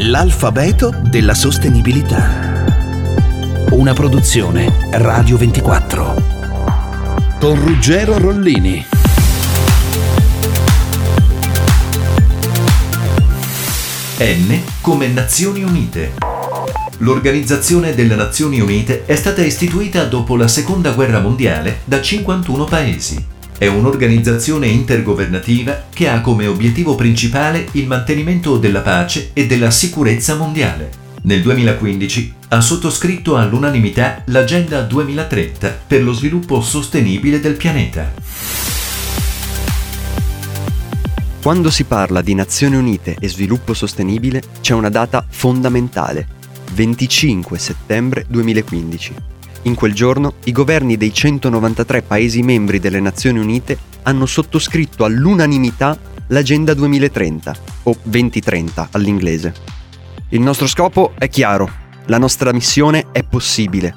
L'alfabeto della sostenibilità. Una produzione Radio 24. Con Ruggero Rollini. N come Nazioni Unite. L'Organizzazione delle Nazioni Unite è stata istituita dopo la Seconda Guerra Mondiale da 51 paesi. È un'organizzazione intergovernativa che ha come obiettivo principale il mantenimento della pace e della sicurezza mondiale. Nel 2015 ha sottoscritto all'unanimità l'Agenda 2030 per lo sviluppo sostenibile del pianeta. Quando si parla di Nazioni Unite e sviluppo sostenibile c'è una data fondamentale, 25 settembre 2015. In quel giorno i governi dei 193 Paesi membri delle Nazioni Unite hanno sottoscritto all'unanimità l'Agenda 2030, o 2030 all'inglese. Il nostro scopo è chiaro, la nostra missione è possibile,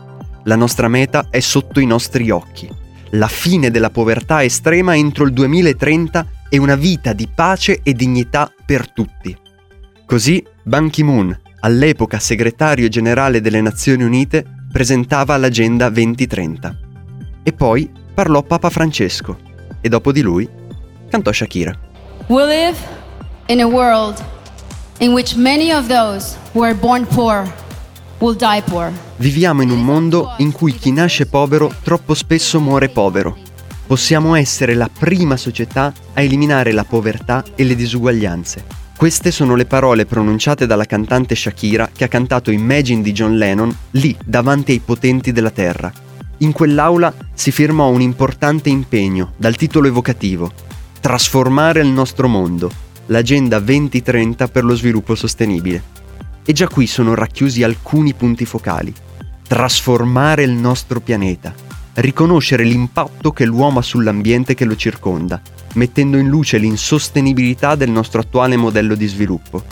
la nostra meta è sotto i nostri occhi, la fine della povertà estrema entro il 2030 e una vita di pace e dignità per tutti. Così Ban Ki-moon, all'epoca segretario generale delle Nazioni Unite, presentava l'Agenda 2030. E poi parlò Papa Francesco e dopo di lui cantò Shakira. We live in a world in which many of those who are born poor will die poor. Viviamo in un mondo in cui chi nasce povero troppo spesso muore povero. Possiamo essere la prima società a eliminare la povertà e le disuguaglianze queste sono le parole pronunciate dalla cantante Shakira che ha cantato Imagine di John Lennon lì davanti ai potenti della Terra. In quell'aula si firmò un importante impegno dal titolo evocativo Trasformare il nostro mondo, l'Agenda 2030 per lo sviluppo sostenibile. E già qui sono racchiusi alcuni punti focali. Trasformare il nostro pianeta, riconoscere l'impatto che l'uomo ha sull'ambiente che lo circonda, mettendo in luce l'insostenibilità del nostro attuale modello di sviluppo.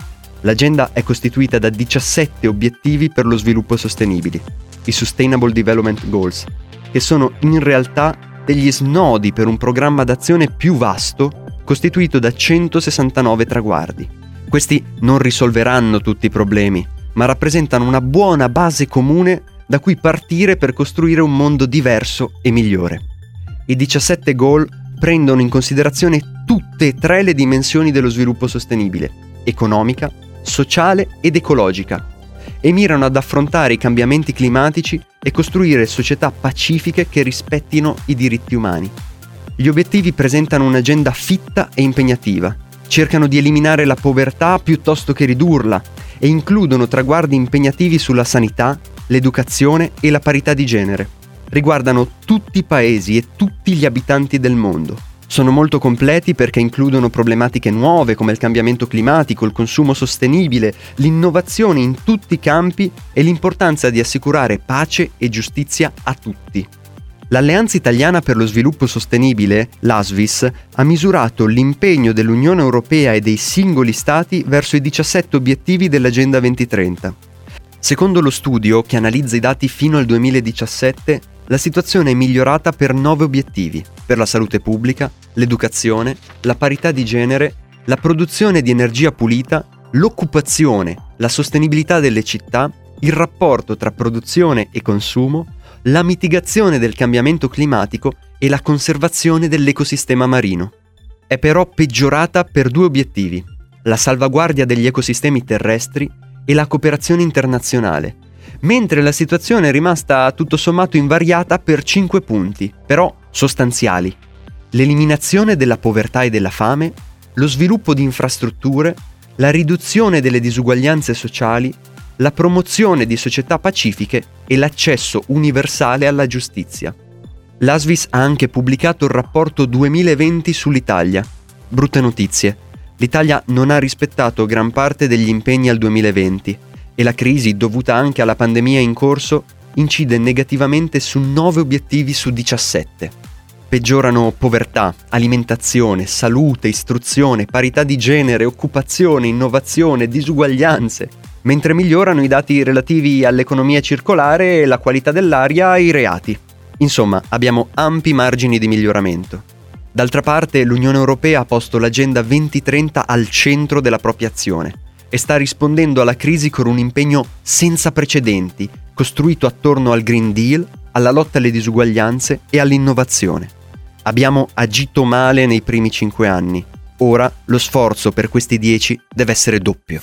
L'agenda è costituita da 17 obiettivi per lo sviluppo sostenibile, i Sustainable Development Goals, che sono in realtà degli snodi per un programma d'azione più vasto costituito da 169 traguardi. Questi non risolveranno tutti i problemi, ma rappresentano una buona base comune da cui partire per costruire un mondo diverso e migliore. I 17 goal prendono in considerazione tutte e tre le dimensioni dello sviluppo sostenibile, economica, sociale ed ecologica, e mirano ad affrontare i cambiamenti climatici e costruire società pacifiche che rispettino i diritti umani. Gli obiettivi presentano un'agenda fitta e impegnativa, cercano di eliminare la povertà piuttosto che ridurla e includono traguardi impegnativi sulla sanità, l'educazione e la parità di genere riguardano tutti i paesi e tutti gli abitanti del mondo. Sono molto completi perché includono problematiche nuove come il cambiamento climatico, il consumo sostenibile, l'innovazione in tutti i campi e l'importanza di assicurare pace e giustizia a tutti. L'Alleanza Italiana per lo Sviluppo Sostenibile, l'ASVIS, ha misurato l'impegno dell'Unione Europea e dei singoli Stati verso i 17 obiettivi dell'Agenda 2030. Secondo lo studio, che analizza i dati fino al 2017, la situazione è migliorata per nove obiettivi, per la salute pubblica, l'educazione, la parità di genere, la produzione di energia pulita, l'occupazione, la sostenibilità delle città, il rapporto tra produzione e consumo, la mitigazione del cambiamento climatico e la conservazione dell'ecosistema marino. È però peggiorata per due obiettivi, la salvaguardia degli ecosistemi terrestri e la cooperazione internazionale, mentre la situazione è rimasta tutto sommato invariata per 5 punti, però sostanziali. L'eliminazione della povertà e della fame, lo sviluppo di infrastrutture, la riduzione delle disuguaglianze sociali, la promozione di società pacifiche e l'accesso universale alla giustizia. L'ASVIS ha anche pubblicato il rapporto 2020 sull'Italia. Brutte notizie. L'Italia non ha rispettato gran parte degli impegni al 2020 e la crisi dovuta anche alla pandemia in corso incide negativamente su 9 obiettivi su 17. Peggiorano povertà, alimentazione, salute, istruzione, parità di genere, occupazione, innovazione, disuguaglianze, mentre migliorano i dati relativi all'economia circolare, la qualità dell'aria e i reati. Insomma, abbiamo ampi margini di miglioramento. D'altra parte, l'Unione Europea ha posto l'Agenda 2030 al centro della propria azione e sta rispondendo alla crisi con un impegno senza precedenti, costruito attorno al Green Deal, alla lotta alle disuguaglianze e all'innovazione. Abbiamo agito male nei primi cinque anni, ora lo sforzo per questi dieci deve essere doppio.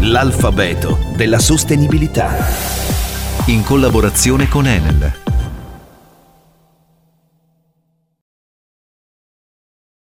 L'alfabeto della sostenibilità. In collaborazione con Enel.